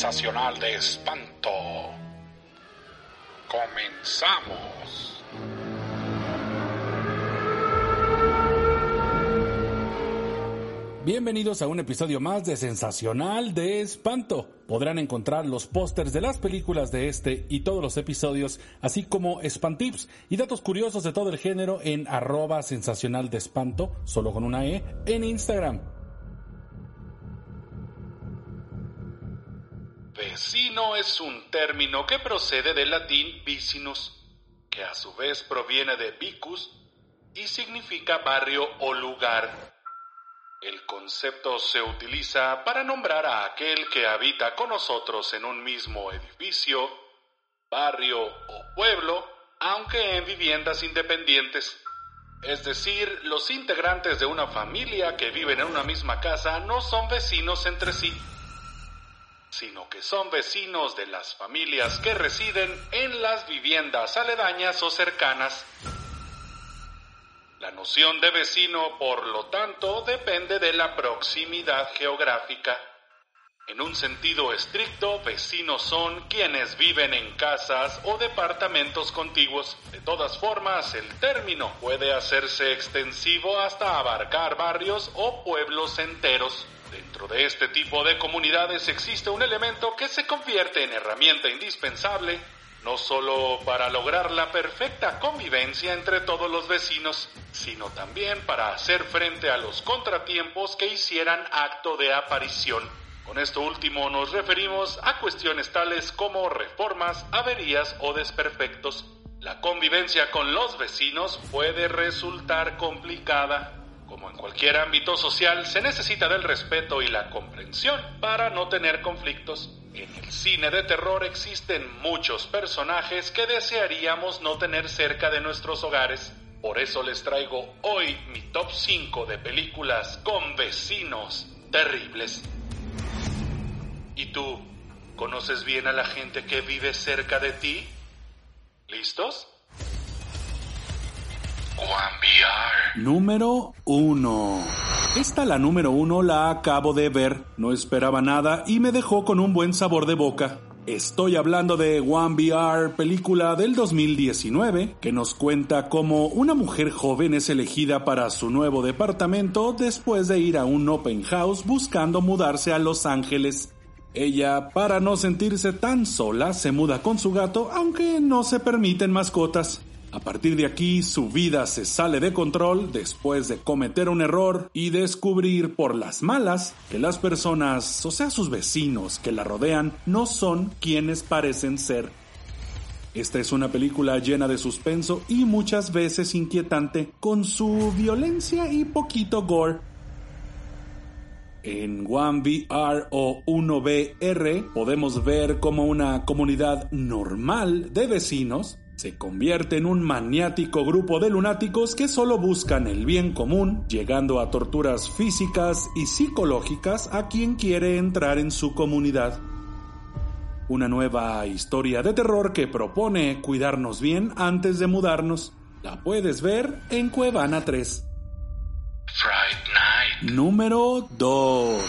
sensacional de espanto. Comenzamos. Bienvenidos a un episodio más de Sensacional de Espanto. Podrán encontrar los pósters de las películas de este y todos los episodios, así como espantips y datos curiosos de todo el género en arroba sensacional de espanto, solo con una E, en Instagram. Vecino es un término que procede del latín vicinus, que a su vez proviene de vicus y significa barrio o lugar. El concepto se utiliza para nombrar a aquel que habita con nosotros en un mismo edificio, barrio o pueblo, aunque en viviendas independientes. Es decir, los integrantes de una familia que viven en una misma casa no son vecinos entre sí, sino que son vecinos de las familias que residen en las viviendas aledañas o cercanas. La noción de vecino, por lo tanto, depende de la proximidad geográfica. En un sentido estricto, vecinos son quienes viven en casas o departamentos contiguos. De todas formas, el término puede hacerse extensivo hasta abarcar barrios o pueblos enteros. Dentro de este tipo de comunidades existe un elemento que se convierte en herramienta indispensable no solo para lograr la perfecta convivencia entre todos los vecinos, sino también para hacer frente a los contratiempos que hicieran acto de aparición. Con esto último nos referimos a cuestiones tales como reformas, averías o desperfectos. La convivencia con los vecinos puede resultar complicada. Como en cualquier ámbito social, se necesita del respeto y la comprensión para no tener conflictos. En el cine de terror existen muchos personajes que desearíamos no tener cerca de nuestros hogares. Por eso les traigo hoy mi top 5 de películas con vecinos terribles. ¿Y tú? ¿Conoces bien a la gente que vive cerca de ti? ¿Listos? Número 1. Esta la número 1 la acabo de ver, no esperaba nada y me dejó con un buen sabor de boca. Estoy hablando de One VR, película del 2019, que nos cuenta cómo una mujer joven es elegida para su nuevo departamento después de ir a un open house buscando mudarse a Los Ángeles. Ella, para no sentirse tan sola, se muda con su gato, aunque no se permiten mascotas. A partir de aquí su vida se sale de control después de cometer un error y descubrir por las malas que las personas, o sea sus vecinos que la rodean, no son quienes parecen ser. Esta es una película llena de suspenso y muchas veces inquietante, con su violencia y poquito gore. En One VR o 1VR podemos ver como una comunidad normal de vecinos se convierte en un maniático grupo de lunáticos que solo buscan el bien común, llegando a torturas físicas y psicológicas a quien quiere entrar en su comunidad. Una nueva historia de terror que propone cuidarnos bien antes de mudarnos. La puedes ver en Cuevana 3. Fright. Número 2.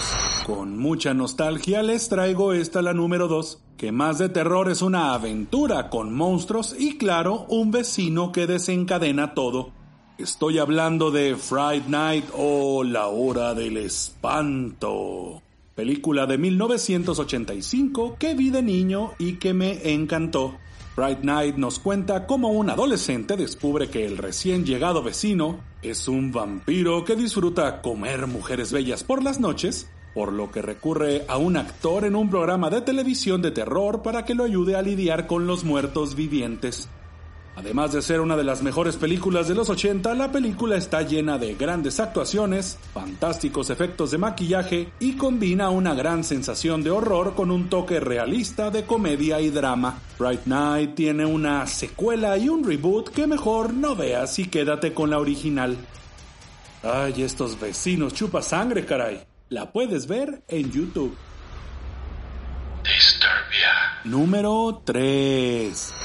Con mucha nostalgia les traigo esta la número 2, que más de terror es una aventura con monstruos y claro, un vecino que desencadena todo. Estoy hablando de Fright Night o La Hora del Espanto. Película de 1985 que vi de niño y que me encantó. Fright Night nos cuenta cómo un adolescente descubre que el recién llegado vecino es un vampiro que disfruta comer mujeres bellas por las noches, por lo que recurre a un actor en un programa de televisión de terror para que lo ayude a lidiar con los muertos vivientes. Además de ser una de las mejores películas de los 80, la película está llena de grandes actuaciones, fantásticos efectos de maquillaje y combina una gran sensación de horror con un toque realista de comedia y drama. Bright Night tiene una secuela y un reboot que mejor no veas y quédate con la original. Ay, estos vecinos chupa sangre, caray. La puedes ver en YouTube. Disturbia. Número 3.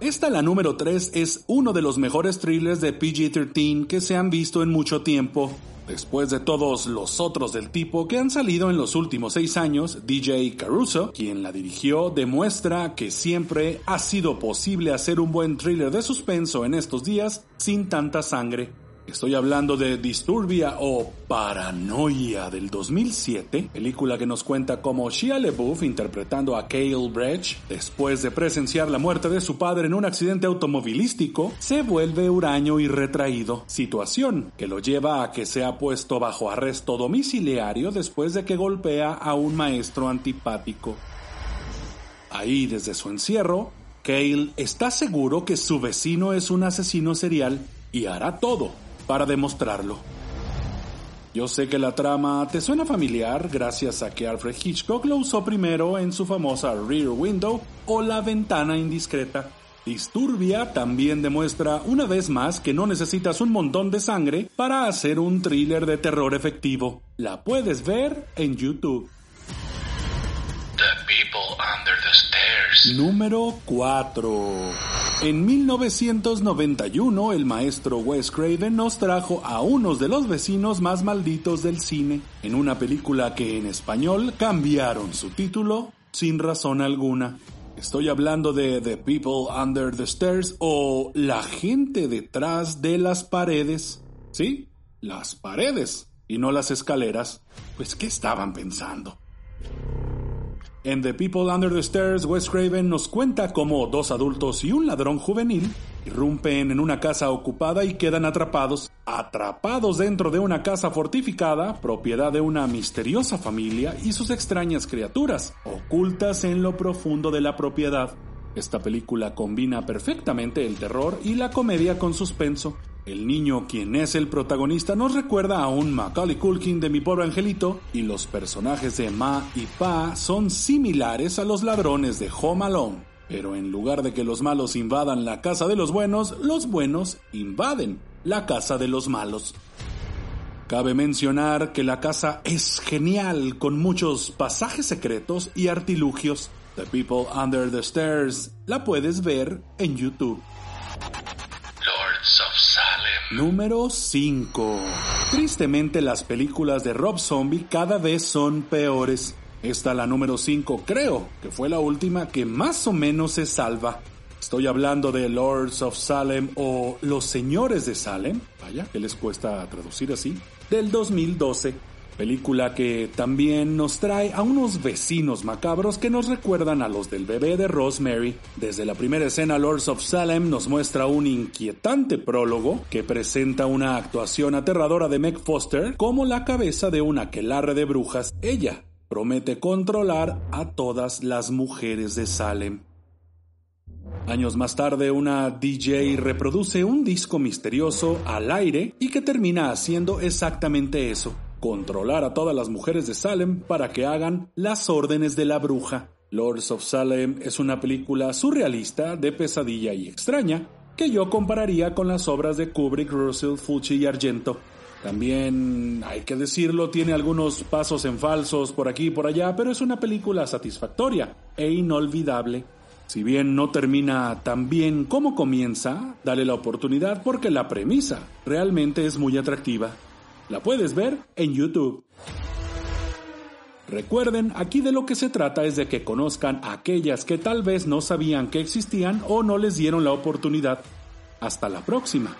Esta, la número 3, es uno de los mejores thrillers de PG-13 que se han visto en mucho tiempo. Después de todos los otros del tipo que han salido en los últimos seis años, DJ Caruso, quien la dirigió, demuestra que siempre ha sido posible hacer un buen thriller de suspenso en estos días sin tanta sangre. Estoy hablando de Disturbia o Paranoia del 2007, película que nos cuenta cómo Shia LaBeouf interpretando a Cale Brecht, después de presenciar la muerte de su padre en un accidente automovilístico, se vuelve huraño y retraído, situación que lo lleva a que sea puesto bajo arresto domiciliario después de que golpea a un maestro antipático. Ahí, desde su encierro, Cale está seguro que su vecino es un asesino serial y hará todo para demostrarlo. Yo sé que la trama te suena familiar gracias a que Alfred Hitchcock lo usó primero en su famosa Rear Window o La ventana indiscreta. Disturbia también demuestra una vez más que no necesitas un montón de sangre para hacer un thriller de terror efectivo. La puedes ver en YouTube. Número 4. En 1991 el maestro Wes Craven nos trajo a unos de los vecinos más malditos del cine, en una película que en español cambiaron su título sin razón alguna. Estoy hablando de The People Under the Stairs o La gente detrás de las paredes. ¿Sí? Las paredes y no las escaleras. Pues ¿qué estaban pensando? En The People Under the Stairs, Wes Craven nos cuenta cómo dos adultos y un ladrón juvenil irrumpen en una casa ocupada y quedan atrapados, atrapados dentro de una casa fortificada, propiedad de una misteriosa familia y sus extrañas criaturas, ocultas en lo profundo de la propiedad. Esta película combina perfectamente el terror y la comedia con suspenso, el niño, quien es el protagonista, nos recuerda a un Macaulay Culkin de Mi Pobre Angelito, y los personajes de Ma y Pa son similares a los ladrones de Home Alone. Pero en lugar de que los malos invadan la casa de los buenos, los buenos invaden la casa de los malos. Cabe mencionar que la casa es genial, con muchos pasajes secretos y artilugios. The People Under the Stairs la puedes ver en YouTube. Número 5. Tristemente las películas de Rob Zombie cada vez son peores. Esta la número 5 creo que fue la última que más o menos se salva. Estoy hablando de Lords of Salem o Los Señores de Salem, vaya, que les cuesta traducir así, del 2012 película que también nos trae a unos vecinos macabros que nos recuerdan a los del bebé de Rosemary. Desde la primera escena Lords of Salem nos muestra un inquietante prólogo que presenta una actuación aterradora de Meg Foster como la cabeza de una aquelarre de brujas. Ella promete controlar a todas las mujeres de Salem. Años más tarde, una DJ reproduce un disco misterioso al aire y que termina haciendo exactamente eso controlar a todas las mujeres de Salem para que hagan las órdenes de la bruja. Lords of Salem es una película surrealista, de pesadilla y extraña, que yo compararía con las obras de Kubrick, Russell, Fulci y Argento. También, hay que decirlo, tiene algunos pasos en falsos por aquí y por allá, pero es una película satisfactoria e inolvidable. Si bien no termina tan bien como comienza, dale la oportunidad porque la premisa realmente es muy atractiva. La puedes ver en YouTube. Recuerden, aquí de lo que se trata es de que conozcan a aquellas que tal vez no sabían que existían o no les dieron la oportunidad. Hasta la próxima.